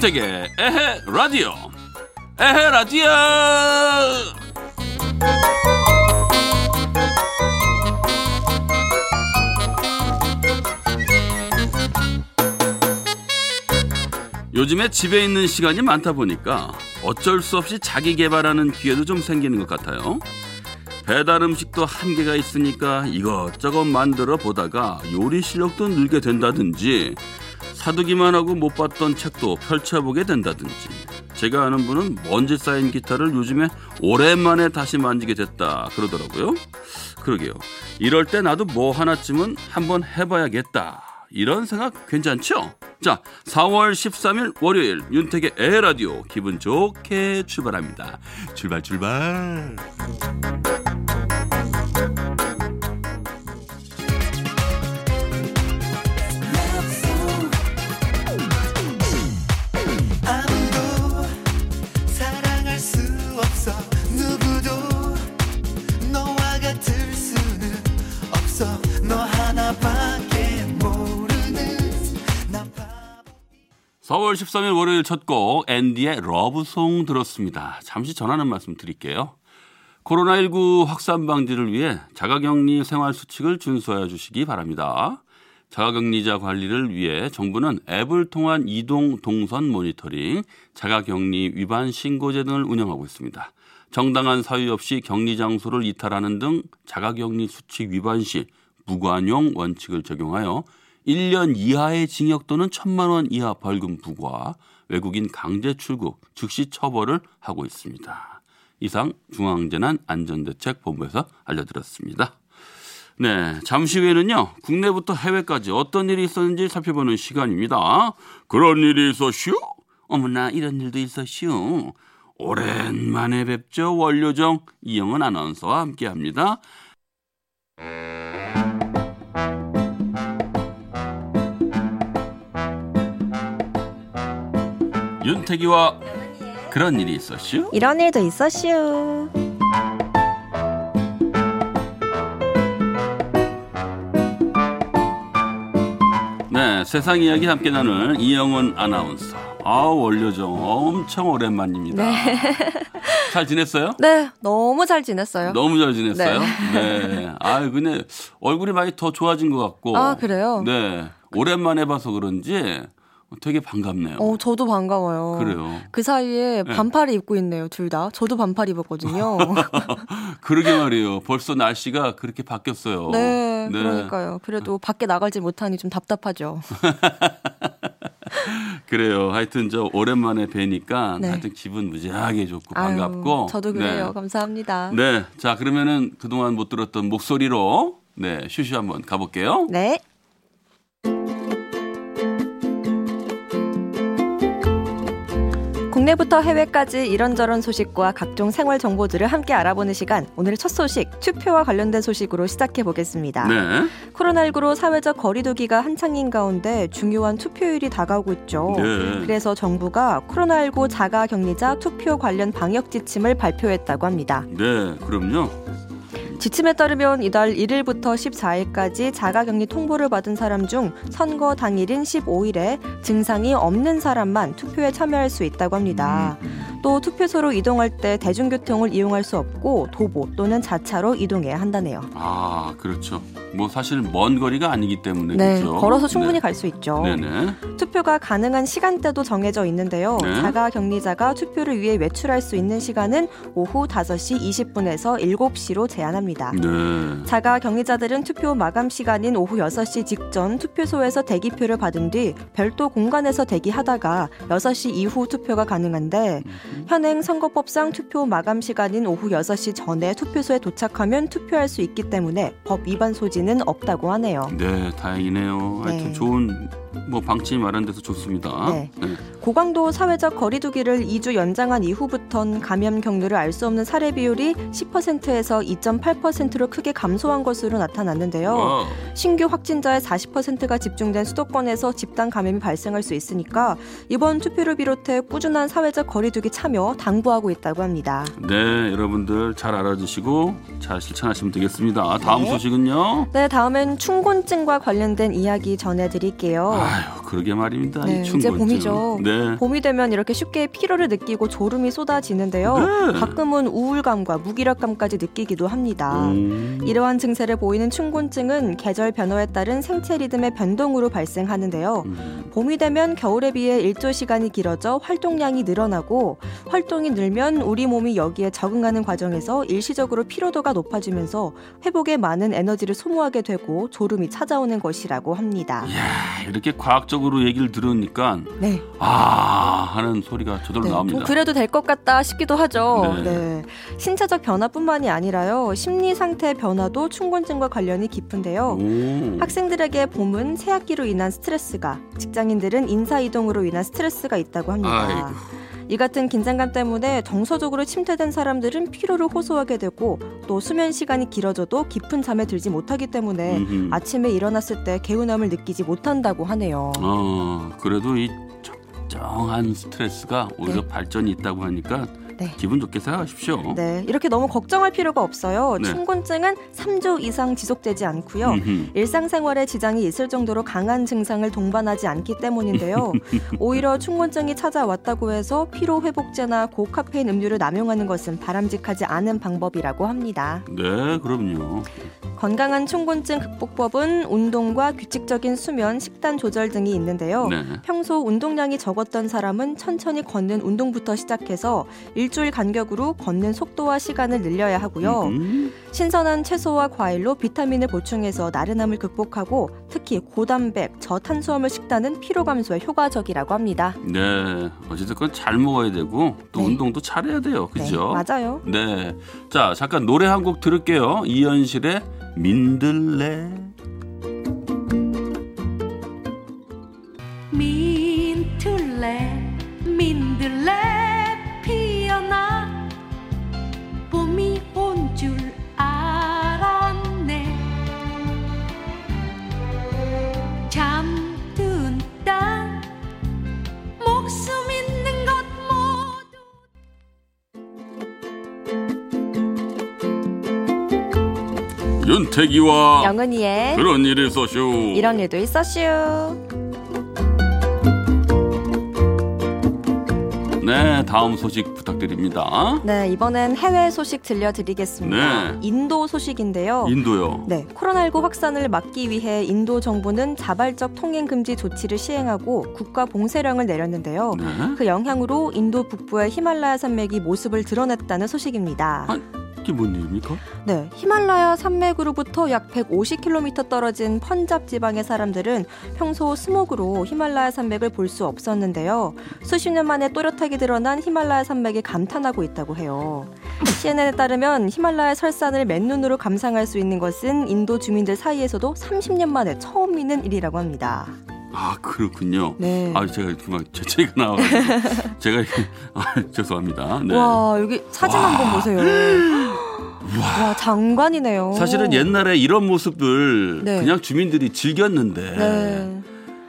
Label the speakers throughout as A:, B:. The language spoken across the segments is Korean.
A: 윤택의 에헤 라디오 에헤 라디오 요즘에 집에 있는 시간이 많다 보니까 어쩔 수 없이 자기 개발하는 기회도 좀 생기는 것 같아요. 배달 음식도 한계가 있으니까 이것저것 만들어 보다가 요리 실력도 늘게 된다든지 사두기만 하고 못 봤던 책도 펼쳐보게 된다든지 제가 아는 분은 먼지 쌓인 기타를 요즘에 오랜만에 다시 만지게 됐다 그러더라고요. 그러게요. 이럴 때 나도 뭐 하나쯤은 한번 해봐야겠다. 이런 생각 괜찮죠? 자, 4월 13일 월요일 윤택의 에라디오 기분 좋게 출발합니다. 출발 출발. 4월 13일 월요일 첫 곡 앤디의 러브송 들었습니다. 잠시 전하는 말씀 드릴게요. 코로나19 확산 방지를 위해 자가격리 생활 수칙을 준수하여 주시기 바랍니다. 자가격리자 관리를 위해 정부는 앱을 통한 이동 동선 모니터링, 자가격리 위반 신고제 등을 운영하고 있습니다. 정당한 사유 없이 격리 장소를 이탈하는 등 자가격리 수칙 위반 시 무관용 원칙을 적용하여 1년 이하의 징역 또는 1천만 원 이하 벌금 부과, 외국인 강제 출국 즉시 처벌을 하고 있습니다. 이상 중앙재난안전대책본부에서 알려드렸습니다. 네, 잠시 후에는요, 국내부터 해외까지 어떤 일이 있었는지 살펴보는 시간입니다. 그런 일이 있었슈? 어머나, 이런 일도 있었슈. 오랜만에 뵙죠. 원료정 이영은 아나운서와 함께 합니다. 윤태기와 그런 일이 있었슈?
B: 이런 일도 있었슈.
A: 네, 세상 이야기 함께 나눌 이영은 아나운서. 아, 원료정 엄청 오랜만입니다. 잘 지냈어요?
B: 네, 너무 잘 지냈어요.
A: 너무 잘 지냈어요? 네. 아, 근데 얼굴이 많이 더 좋아진 것 같고.
B: 아, 그래요?
A: 네. 오랜만에 봐서 그런지 되게 반갑네요.
B: 어, 저도 반가워요.
A: 그래요.
B: 그 사이에
A: 네.
B: 반팔을 입고 있네요, 둘 다. 저도 반팔 입었거든요.
A: 그러게 말이에요. 벌써 날씨가 그렇게 바뀌었어요.
B: 네, 그러니까요. 그래도 밖에 나가지 못하니 좀 답답하죠.
A: 그래요. 하여튼 저 오랜만에 뵈니까
B: 네.
A: 하여튼 기분 무지하게 좋고 반갑고.
B: 저도 그래요.
A: 네.
B: 감사합니다.
A: 네. 자, 그러면은 그동안 못 들었던 목소리로 네, 슈슈 한번 가볼게요.
B: 네. 국내부터 해외까지 이런저런 소식과 각종 생활 정보들을 함께 알아보는 시간. 오늘의 첫 소식, 투표와 관련된 소식으로 시작해 보겠습니다.
A: 네.
B: 코로나19로 사회적 거리두기가 한창인 가운데 중요한 투표율이 다가오고 있죠.
A: 네.
B: 그래서 정부가 코로나19 자가 격리자 투표 관련 방역 지침을 발표했다고 합니다.
A: 네, 그럼요.
B: 지침에 따르면 이달 1일부터 14일까지 자가격리 통보를 받은 사람 중 선거 당일인 15일에 증상이 없는 사람만 투표에 참여할 수 있다고 합니다. 또 투표소로 이동할 때 대중교통을 이용할 수 없고 도보 또는 자차로 이동해야 한다네요.
A: 아, 그렇죠. 뭐 사실 먼 거리가 아니기 때문에
B: 네,
A: 그렇죠.
B: 걸어서 충분히
A: 네.
B: 갈수 있죠.
A: 네네.
B: 투표가 가능한 시간대도 정해져 있는데요.
A: 네.
B: 자가 격리자가 투표를 위해 외출할 수 있는 시간은 오후 5시 20분에서 7시로 제한합니다.
A: 네.
B: 자가 격리자들은 투표 마감 시간인 오후 6시 직전 투표소에서 대기표를 받은 뒤 별도 공간에서 대기하다가 6시 이후 투표가 가능한데 현행 선거법상 투표 마감 시간인 오후 6시 전에 투표소에 도착하면 투표할 수 있기 때문에 법 위반 소지는 없다고 하네요.
A: 네, 다행이네요. 하여튼
B: 네.
A: 좋은 뭐 방침이 마련돼서 좋습니다.
B: 네. 고강도 사회적 거리두기를 2주 연장한 이후부턴 감염 경로를 알 수 없는 사례 비율이 10%에서 2.8%로 크게 감소한 것으로 나타났는데요.
A: 와우.
B: 신규 확진자의 40%가 집중된 수도권에서 집단 감염이 발생할 수 있으니까 이번 투표를 비롯해 꾸준한 사회적 거리두기 참여 당부하고 있다고 합니다.
A: 네, 여러분들 잘 알아주시고 잘 실천하시면 되겠습니다. 다음
B: 네.
A: 소식은요.
B: 네, 다음엔 춘곤증과 관련된 이야기 전해드릴게요.
A: 아유, 그러게 말입니다.
B: 네,
A: 이
B: 이제. 봄이죠.
A: 네.
B: 봄이 되면 이렇게 쉽게 피로를 느끼고 졸음이 쏟아지는데요.
A: 네.
B: 가끔은 우울감과 무기력감까지 느끼기도 합니다.
A: 음.
B: 이러한 증세를 보이는 충곤증은 계절 변화에 따른 생체 리듬의 변동으로 발생하는데요.
A: 음.
B: 봄이 되면 겨울에 비해 일조 시간이 길어져 활동량이 늘어나고 활동이 늘면 우리 몸이 여기에 적응하는 과정에서 일시적으로 피로도가 높아지면서 회복에 많은 에너지를 소모하게 되고 졸음이 찾아오는 것이라고 합니다.
A: 이야, 이렇게 과학적으로 얘기를 들으니까
B: 네.
A: 아 하는 소리가 저절로
B: 네,
A: 나옵니다.
B: 좀 그래도 될 것 같다 싶기도 하죠.
A: 네.
B: 네. 신체적 변화뿐만이 아니라요. 심리 상태 변화도 충곤증과 관련이 깊은데요.
A: 오.
B: 학생들에게 봄은 새학기로 인한 스트레스가, 직장인들은 인사 이동으로 인한 스트레스가 있다고 합니다.
A: 아이고.
B: 이 같은 긴장감 때문에 정서적으로 침체된 사람들은 피로를 호소하게 되고 또 수면 시간이 길어져도 깊은 잠에 들지 못하기 때문에
A: 음흠.
B: 아침에 일어났을 때 개운함을 느끼지 못한다고 하네요.
A: 어, 그래도 이 적정한 스트레스가 오히려
B: 네.
A: 발전이 있다고 하니까
B: 네.
A: 기분 좋게 생각하십시오.
B: 네, 이렇게 너무 걱정할 필요가 없어요.
A: 네.
B: 충곤증은 3주 이상 지속되지 않고요.
A: 음흠.
B: 일상생활에 지장이 있을 정도로 강한 증상을 동반하지 않기 때문인데요. 오히려 충곤증이 찾아왔다고 해서 피로 회복제나 고카페인 음료를 남용하는 것은 바람직하지 않은 방법이라고 합니다.
A: 네, 그럼요.
B: 건강한 충곤증 극복법은 운동과 규칙적인 수면, 식단 조절 등이 있는데요.
A: 네.
B: 평소 운동량이 적었던 사람은 천천히 걷는 운동부터 시작해서 일주일 간격으로 걷는 속도와 시간을 늘려야 하고요.
A: 음.
B: 신선한 채소와 과일로 비타민을 보충해서 나른함을 극복하고 특히 고단백, 저탄수화물 식단은 피로 감소에 효과적이라고 합니다.
A: 네, 어찌됐건 잘 먹어야 되고 또
B: 네.
A: 운동도 잘해야 돼요. 그죠?
B: 네, 맞아요.
A: 네. 자, 잠깐 노래 한 곡 들을게요. 이현실의. 민들레 윤태기와
B: 영은이의
A: 그런 일이 있었쇼.
B: 이런 일도 있었슈.
A: 네, 다음 소식 부탁드립니다.
B: 네, 이번엔 해외 소식 들려드리겠습니다.
A: 네.
B: 인도 소식인데요.
A: 인도요.
B: 네, 코로나19 확산을 막기 위해 인도 정부는 자발적 통행 금지 조치를 시행하고 국가 봉쇄령을 내렸는데요.
A: 네.
B: 그 영향으로 인도 북부의 히말라야 산맥이 모습을 드러냈다는 소식입니다.
A: 아, 이게 뭔 일입니까?
B: 네, 히말라야 산맥으로부터 약 150km 떨어진 펀잡 지방의 사람들은 평소 스모그로 히말라야 산맥을 볼 수 없었는데요. 수십 년 만에 또렷하게 드러난 히말라야 산맥에 감탄하고 있다고 해요. CNN에 따르면 히말라야 설산을 맨눈으로 감상할 수 있는 것은 인도 주민들 사이에서도 30년 만에 처음 있는 일이라고 합니다.
A: 아, 그렇군요.
B: 네.
A: 아, 제가 이렇게 막 재채기가 나와가지고 제가 이렇게 아, 죄송합니다. 네.
B: 와, 여기 사진 한번 보세요. 와, 장관이네요.
A: 사실은 옛날에 이런 모습들
B: 네.
A: 그냥 주민들이 즐겼는데
B: 네.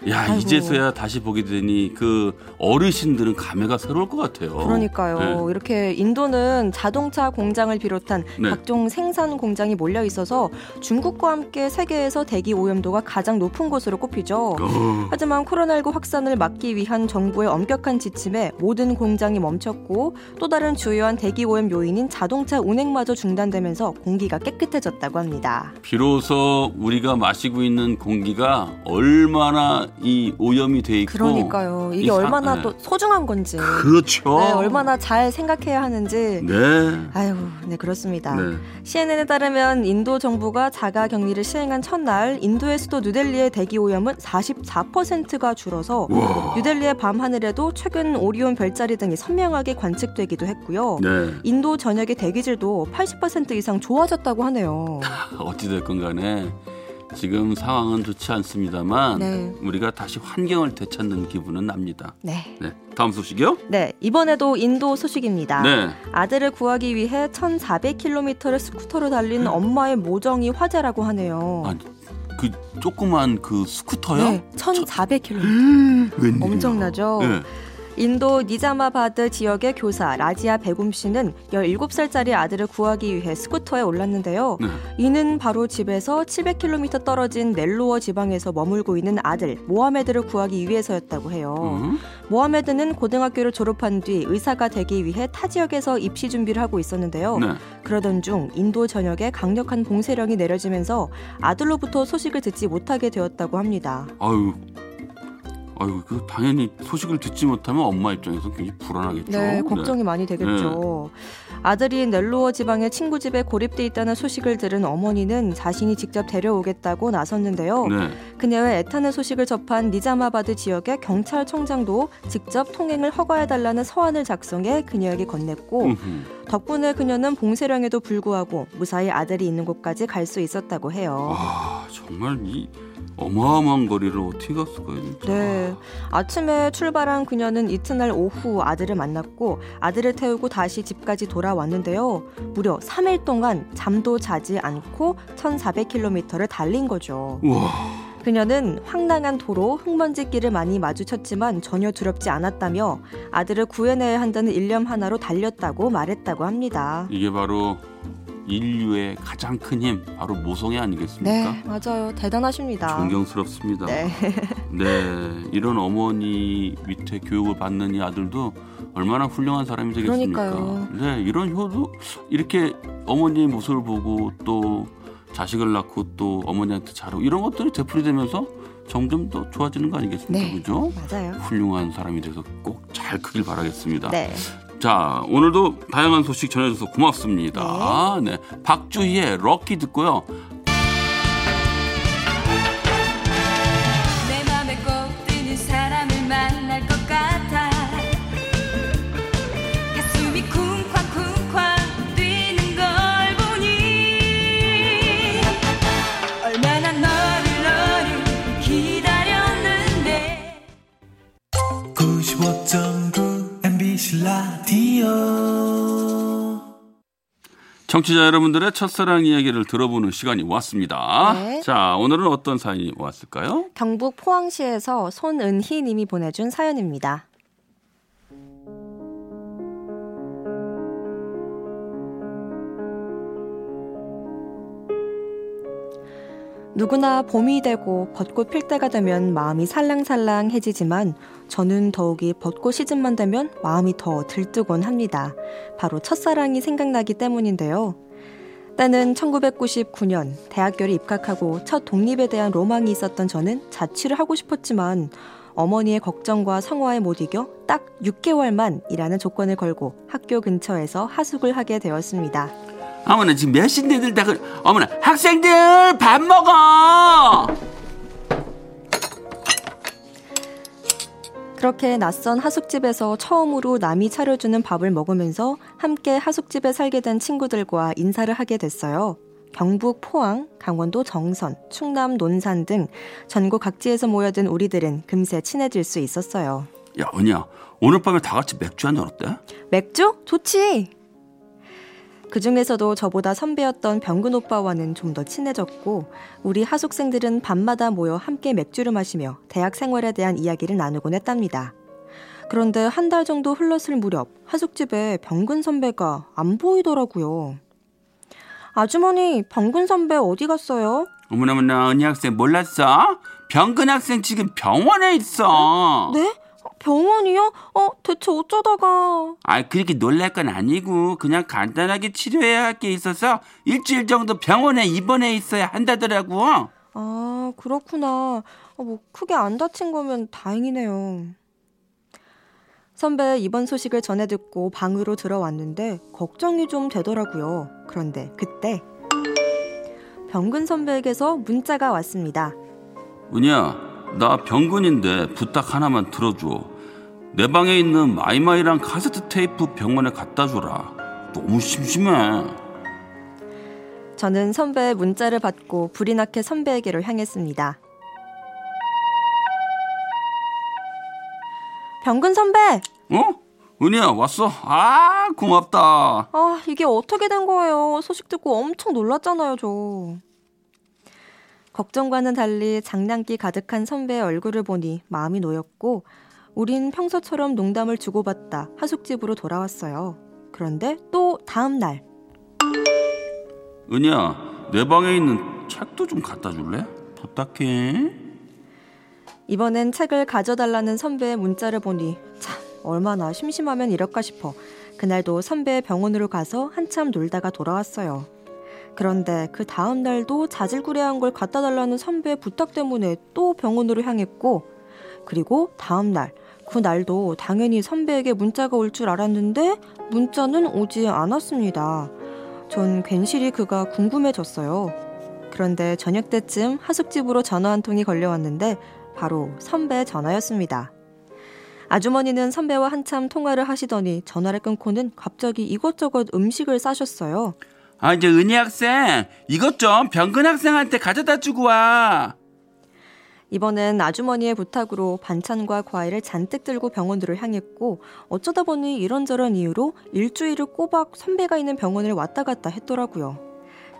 A: 야
B: 아이고.
A: 이제서야 다시 보게 되니 그 어르신들은 감회가 새로울 것 같아요.
B: 그러니까요.
A: 네.
B: 이렇게 인도는 자동차 공장을 비롯한
A: 네.
B: 각종 생산 공장이 몰려 있어서 중국과 함께 세계에서 대기 오염도가 가장 높은 곳으로 꼽히죠.
A: 어,
B: 하지만 코로나19 확산을 막기 위한 정부의 엄격한 지침에 모든 공장이 멈췄고 또 다른 주요한 대기 오염 요인인 자동차 운행마저 중단되면서 공기가 깨끗해졌다고 합니다.
A: 비로소 우리가 마시고 있는 공기가 얼마나 이 오염이 돼 있고
B: 그러니까요.
A: 이
B: 이게
A: 사-
B: 얼마나
A: 네.
B: 또 소중한 건지.
A: 그렇죠.
B: 네, 얼마나 잘 생각해야 하는지.
A: 네.
B: 아유, 네, 그렇습니다.
A: 네.
B: CNN에 따르면 인도 정부가 자가 격리를 시행한 첫날 인도의 수도 뉴델리의 대기 오염은 44%가 줄어서
A: 와.
B: 뉴델리의 밤 하늘에도 최근 오리온 별자리 등이 선명하게 관측되기도 했고요.
A: 네.
B: 인도 전역의 대기질도 80% 이상 좋아졌다고 하네요.
A: 어찌 됐건 간에 지금 상황은 좋지 않습니다만
B: 네.
A: 우리가 다시 환경을 되찾는 기분은 납니다.
B: 네.
A: 네. 다음 소식이요?
B: 네, 이번에도 인도 소식입니다.
A: 네.
B: 아들을 구하기 위해 1,400km를 스쿠터로 달린 엄마의 모정이 화제라고 하네요.
A: 아니, 그 조그만 그 스쿠터요?
B: 네, 1,400km.
A: 웬일이야.
B: 엄청나죠?
A: 네.
B: 인도 니자마바드 지역의 교사 라지아 베곰 씨는 17살짜리 아들을 구하기 위해 스쿠터에 올랐는데요.
A: 네.
B: 이는 바로 집에서 700km 떨어진 넬로어 지방에서 머물고 있는 아들 모하메드를 구하기 위해서였다고 해요.
A: 음?
B: 모하메드는 고등학교를 졸업한 뒤 의사가 되기 위해 타 지역에서 입시 준비를 하고 있었는데요.
A: 네.
B: 그러던 중 인도 전역에 강력한 봉쇄령이 내려지면서 아들로부터 소식을 듣지 못하게 되었다고 합니다.
A: 아유, 아유, 그 당연히 소식을 듣지 못하면 엄마 입장에서 굉장히 불안하겠죠.
B: 네, 걱정이 많이 되겠죠. 아들이 넬로어 지방의 친구 집에 고립돼 있다는 소식을 들은 어머니는 자신이 직접 데려오겠다고 나섰는데요.
A: 네.
B: 그녀의 애타는 소식을 접한 니자마바드 지역의 경찰청장도 직접 통행을 허가해달라는 서한을 작성해 그녀에게 건넸고. 덕분에 그녀는 봉쇄령에도 불구하고 무사히 아들이 있는 곳까지 갈 수 있었다고 해요.
A: 와, 정말 이 어마어마한 거리를 어떻게 갔을까요? 진짜?
B: 네. 아침에 출발한 그녀는 이튿날 오후 아들을 만났고 아들을 태우고 다시 집까지 돌아왔는데요. 무려 3일 동안 잠도 자지 않고 1,400km를 달린 거죠.
A: 우와,
B: 그녀는 황당한 도로, 흙먼지 길을 많이 마주쳤지만 전혀 두렵지 않았다며 아들을 구해내야 한다는 일념 하나로 달렸다고 말했다고 합니다.
A: 이게 바로 인류의 가장 큰 힘, 바로 모성애 아니겠습니까?
B: 네, 맞아요. 대단하십니다.
A: 존경스럽습니다.
B: 네.
A: 네, 이런 어머니 밑에 교육을 받는 이 아들도 얼마나 훌륭한 사람이 되겠습니까?
B: 그러니까요.
A: 네, 이런 효도 이렇게 어머니의 모습을 보고 또 자식을 낳고 또 어머니한테 잘하고 이런 것들이 되풀이 되면서 점점 더 좋아지는 거 아니겠습니까?
B: 네.
A: 그죠?
B: 맞아요.
A: 훌륭한 사람이 돼서 꼭 잘 크길 바라겠습니다.
B: 네.
A: 자, 오늘도 다양한 소식 전해줘서 고맙습니다. 네. 박주희의 럭키 듣고요. 청취자 여러분들의 첫사랑 이야기를 들어보는 시간이 왔습니다.
B: 네.
A: 자, 오늘은 어떤 사연이 왔을까요?
B: 경북 포항시에서 손은희 님이 보내준 사연입니다. 누구나 봄이 되고 벚꽃 필 때가 되면 마음이 살랑살랑해지지만 저는 더욱이 벚꽃 시즌만 되면 마음이 더 들뜨곤 합니다. 바로 첫사랑이 생각나기 때문인데요. 때는 1999년 대학교를 입학하고 첫 독립에 대한 로망이 있었던 저는 자취를 하고 싶었지만 어머니의 걱정과 성화에 못 이겨 딱 6개월만 일하는 조건을 걸고 학교 근처에서 하숙을 하게 되었습니다.
A: 어머나 지금 몇 시인데들 다 그... 어머나 학생들 밥 먹어.
B: 그렇게 낯선 하숙집에서 처음으로 남이 차려주는 밥을 먹으면서 함께 하숙집에 살게 된 친구들과 인사를 하게 됐어요. 경북 포항, 강원도 정선, 충남 논산 등 전국 각지에서 모여든 우리들은 금세 친해질 수 있었어요.
A: 야 은희야 오늘 밤에 다 같이 맥주 한 잔 어때?
B: 맥주? 좋지! 그 중에서도 저보다 선배였던 병근 오빠와는 좀 더 친해졌고, 우리 하숙생들은 밤마다 모여 함께 맥주를 마시며 대학 생활에 대한 이야기를 나누곤 했답니다. 그런데 한 달 정도 흘렀을 무렵 하숙집에 병근 선배가 안 보이더라고요. 아주머니, 병근 선배 어디 갔어요?
A: 어머나 어머나 은희 학생 몰랐어? 병근 학생 지금 병원에 있어.
B: 네? 병원이요? 어, 대체 어쩌다가.
A: 아 그렇게 놀랄 건 아니고 그냥 간단하게 치료해야 할 게 있어서 일주일 정도 병원에 입원해 있어야 한다더라고.
B: 아, 그렇구나. 어, 뭐, 크게 안 다친 거면 다행이네요. 선배 이번 소식을 전해 듣고 방으로 들어왔는데 걱정이 좀 되더라고요. 그런데 그때 병근 선배에게서 문자가 왔습니다.
A: 은희야 나 병근인데 부탁 하나만 들어줘. 내 방에 있는 마이마이랑 카세트 테이프 병원에 갖다 줘라. 너무 심심해.
B: 저는 선배의 문자를 받고 불이 나게 선배에게로 향했습니다. 병근 선배!
A: 어? 은희야 왔어? 아 고맙다.
B: 아, 이게 어떻게 된 거예요? 소식 듣고 엄청 놀랐잖아요, 저. 걱정과는 달리 장난기 가득한 선배의 얼굴을 보니 마음이 놓였고, 우린 평소처럼 농담을 주고받다 하숙집으로 돌아왔어요. 그런데 또 다음 날
A: 은희야, 내 방에 있는 책도 좀 갖다 줄래? 부탁해.
B: 이번엔 책을 가져달라는 선배의 문자를 보니 참 얼마나 심심하면 이럴까 싶어 그날도 선배의 병원으로 가서 한참 놀다가 돌아왔어요. 그런데 그 다음 날도 자질구레한 걸 갖다 달라는 선배의 부탁 때문에 또 병원으로 향했고 그리고 다음 날 그 날도 당연히 선배에게 문자가 올 줄 알았는데 문자는 오지 않았습니다. 전 괜시리 그가 궁금해졌어요. 그런데 저녁 때쯤 하숙집으로 전화 한 통이 걸려왔는데 바로 선배 전화였습니다. 아주머니는 선배와 한참 통화를 하시더니 전화를 끊고는 갑자기 이것저것 음식을 싸셨어요.
A: 아, 이제 은희 학생, 이것 좀 병근 학생한테 가져다 주고 와.
B: 이번엔 아주머니의 부탁으로 반찬과 과일을 잔뜩 들고 병원으로 향했고 어쩌다 보니 이런저런 이유로 일주일을 꼬박 선배가 있는 병원을 왔다 갔다 했더라고요.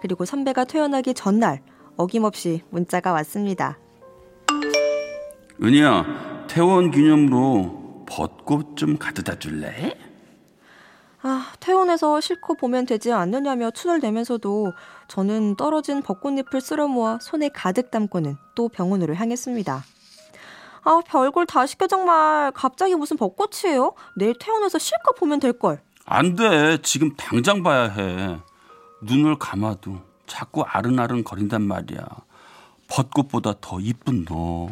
B: 그리고 선배가 퇴원하기 전날 어김없이 문자가 왔습니다.
A: 은희야, 퇴원 기념으로 벚꽃 좀 가져다 줄래?
B: 아, 퇴원해서 실컷 보면 되지 않느냐며 투덜대면서도 저는 떨어진 벚꽃잎을 쓸어 모아 손에 가득 담고는 또 병원으로 향했습니다. 아, 별걸 다 시켜 정말. 갑자기 무슨 벚꽃이에요? 내일 퇴원해서 실컷 보면 될걸.
A: 안 돼. 지금 당장 봐야 해. 눈을 감아도 자꾸 아른아른 거린단 말이야. 벚꽃보다 더 이쁜 너.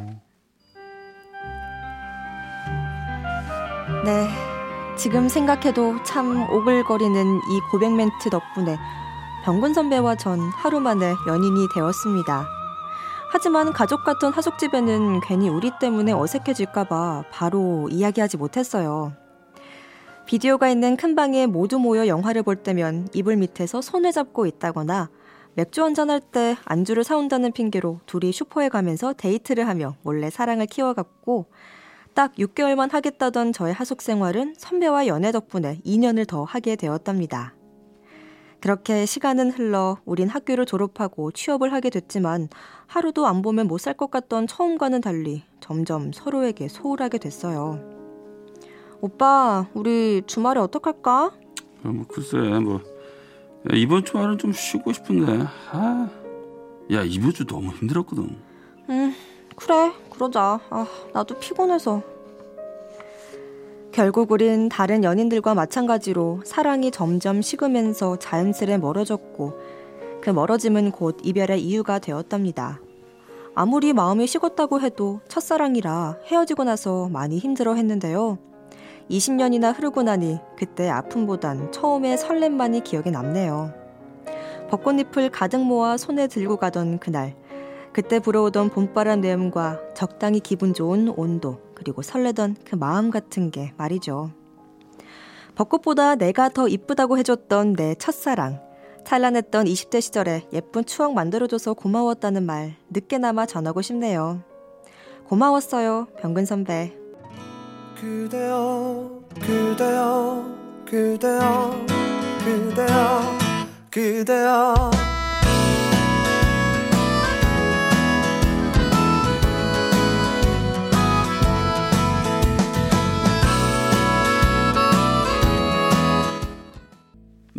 B: 네. 지금 생각해도 참 오글거리는 이 고백 멘트 덕분에 병근 선배와 전 하루 만에 연인이 되었습니다. 하지만 가족 같은 하숙집에는 괜히 우리 때문에 어색해질까봐 바로 이야기하지 못했어요. 비디오가 있는 큰 방에 모두 모여 영화를 볼 때면 이불 밑에서 손을 잡고 있다거나 맥주 한잔할 때 안주를 사온다는 핑계로 둘이 슈퍼에 가면서 데이트를 하며 몰래 사랑을 키워갔고 딱 6개월만 하겠다던 저의 하숙 생활은 선배와 연애 덕분에 2년을 더 하게 되었답니다. 그렇게 시간은 흘러 우린 학교를 졸업하고 취업을 하게 됐지만 하루도 안 보면 못 살 것 같던 처음과는 달리 점점 서로에게 소홀하게 됐어요. 오빠, 우리 주말에 어떡할까?
A: 아, 뭐 글쎄 뭐 야, 이번 주말은 좀 쉬고 싶은데. 아, 야 이번 주 너무 힘들었거든.
B: 음, 그래, 그러자. 아, 나도 피곤해서. 결국 우린 다른 연인들과 마찬가지로 사랑이 점점 식으면서 자연스레 멀어졌고 그 멀어짐은 곧 이별의 이유가 되었답니다. 아무리 마음이 식었다고 해도 첫사랑이라 헤어지고 나서 많이 힘들어 했는데요. 20년이나 흐르고 나니 그때 아픔보단 처음의 설렘만이 기억에 남네요. 벚꽃잎을 가득 모아 손에 들고 가던 그날. 그때 불어오던 봄바람 내음과 적당히 기분 좋은 온도, 그리고 설레던 그 마음 같은 게 말이죠. 벚꽃보다 내가 더 이쁘다고 해줬던 내 첫사랑. 찬란했던 20대 시절에 예쁜 추억 만들어줘서 고마웠다는 말 늦게나마 전하고 싶네요. 고마웠어요, 병근 선배.
C: 그대여 그대여 그대여 그대여 그대여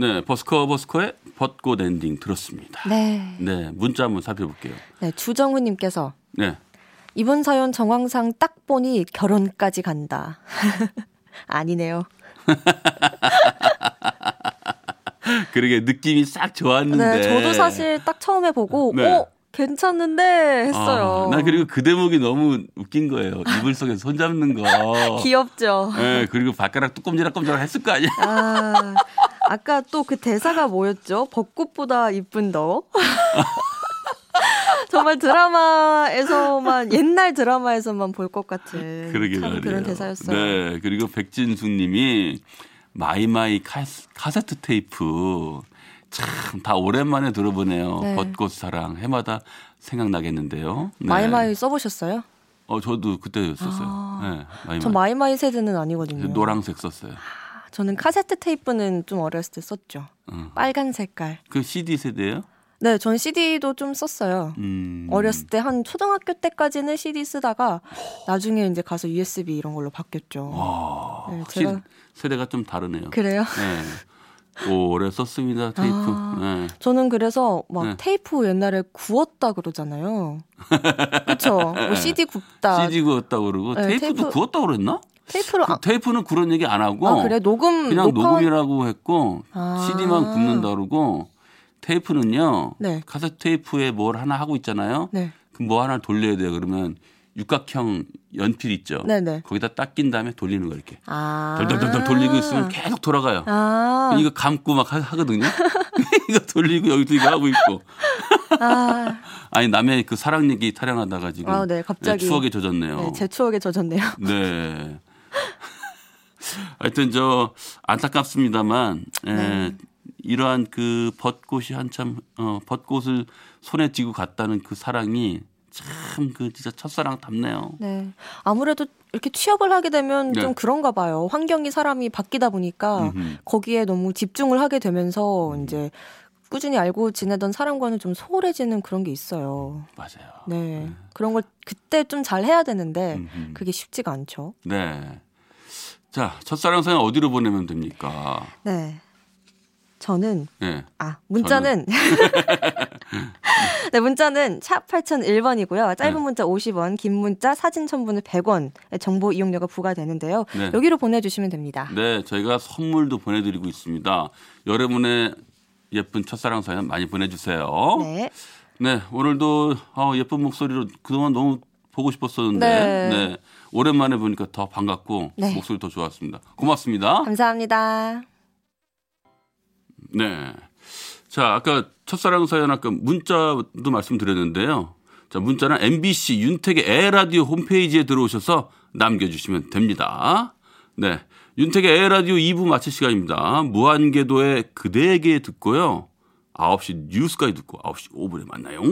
A: 네, 버스커 버스커의 벚꽃 엔딩 들었습니다.
B: 네.
A: 네, 문자 한번 살펴볼게요.
B: 네, 주정훈님께서
A: 네,
B: 이번 사연 정황상 딱 보니 결혼까지 간다. 아니네요.
A: 그러게 느낌이 싹 좋았는데.
B: 네, 저도 사실 딱 처음에 보고,
A: 네.
B: 어, 괜찮는데 했어요.
A: 아, 나 그리고 그 대목이 너무 웃긴 거예요. 이불 속에서 손 잡는 거.
B: 귀엽죠.
A: 네, 그리고 발가락 뚜꼼지락 꼼지락 했을 거 아니야.
B: 아, 아까 또 그 대사가 뭐였죠? 벚꽃보다 이쁜 너? 정말 드라마에서만 옛날 드라마에서만 볼 것 같은. 그런 대사였어요.
A: 네, 그리고 백진숙님이 마이마이 카스, 카세트 테이프 참 다 오랜만에 들어보네요.
B: 네.
A: 벚꽃 사랑 해마다 생각나겠는데요. 네.
B: 마이마이 써보셨어요?
A: 어 저도 그때 썼어요.
B: 아,
A: 네, 마이마이.
B: 전 마이마이 세대는 아니거든요.
A: 노랑색 썼어요.
B: 저는 카세트 테이프는 좀 어렸을 때 썼죠.
A: 어.
B: 빨간 색깔.
A: 그 CD 세대예요?
B: 네, 전 CD도 좀 썼어요.
A: 음.
B: 어렸을 때 한 초등학교 때까지는 CD 쓰다가 나중에 이제 가서 USB 이런 걸로 바뀌었죠.
A: 와,
B: 네, 제가-
A: 세대가 좀 다르네요.
B: 그래요?
A: 네. 오래 썼습니다 테이프.
B: 아.
A: 네.
B: 저는 그래서 막
A: 네.
B: 테이프 옛날에 구웠다 그러잖아요. 그렇죠. 뭐 CD 굽다.
A: CD 구웠다고 그러고
B: 네,
A: 테이프도
B: 테이프-
A: 구웠다고 그랬나?
B: 테이프로
A: 그
B: 아,
A: 테이프는 그런 얘기 안 하고
B: 아, 그래 녹음
A: 그냥
B: 녹화
A: 녹음이라고 했고
B: 아.
A: CD만 굽는다 그러고 테이프는요.
B: 네.
A: 카세트 테이프에 뭘 하나 하고 있잖아요.
B: 네.
A: 그뭐 하나 돌려야 돼요. 그러면 육각형 연필 있죠.
B: 네네.
A: 거기다 딱 낀 다음에 돌리는 거 이렇게.
B: 아.
A: 덜덜덜덜 돌리고 있으면 계속 돌아가요.
B: 아.
A: 이거 감고 막 하- 하거든요. 이거 돌리고 여기도 이거 하고 있고.
B: 아.
A: 아니 남의 그 사랑 얘기 타령하다가 지금
B: 아, 네, 갑자기.
A: 추억에 젖었네요.
B: 네, 제 추억에 젖었네요.
A: 네. 하여튼 저 안타깝습니다만 에,
B: 네.
A: 이러한 그 벚꽃이 한참 어, 벚꽃을 손에 쥐고 갔다는 그 사랑이 참 그 진짜 첫사랑 답네요.
B: 네. 아무래도 이렇게 취업을 하게 되면
A: 네.
B: 좀 그런가 봐요. 환경이 사람이 바뀌다 보니까
A: 음흠.
B: 거기에 너무 집중을 하게 되면서 이제 꾸준히 알고 지내던 사람과는 좀 소홀해지는 그런 게 있어요.
A: 맞아요.
B: 네. 그런 걸 그때 좀 잘 해야 되는데
A: 음흠.
B: 그게 쉽지가 않죠.
A: 네. 자, 첫사랑 사연 어디로 보내면 됩니까?
B: 네. 저는
A: 네.
B: 아, 문자는 네, 문자는 샵 8001번이고요. 짧은
A: 네.
B: 문자 50원, 긴 문자 사진 첨부는 100원의 정보 이용료가 부과되는데요.
A: 네.
B: 여기로 보내 주시면 됩니다.
A: 네, 저희가 선물도 보내 드리고 있습니다. 여러분의 예쁜 첫사랑 사연 많이 보내 주세요.
B: 네.
A: 네, 오늘도 어, 예쁜 목소리로 그동안 너무 보고 싶었었는데,
B: 네.
A: 네. 오랜만에 보니까 더 반갑고
B: 네.
A: 목소리 더 좋았습니다. 고맙습니다.
B: 감사합니다.
A: 네. 자, 아까 첫사랑 사연 아까 문자도 말씀드렸는데요. 자, 문자는 MBC 윤택의 에라디오 홈페이지에 들어오셔서 남겨주시면 됩니다. 네. 윤택의 에라디오 2부 마칠 시간입니다. 무한궤도의 그대에게 듣고요. 9시 뉴스까지 듣고 9시 5분에 만나요.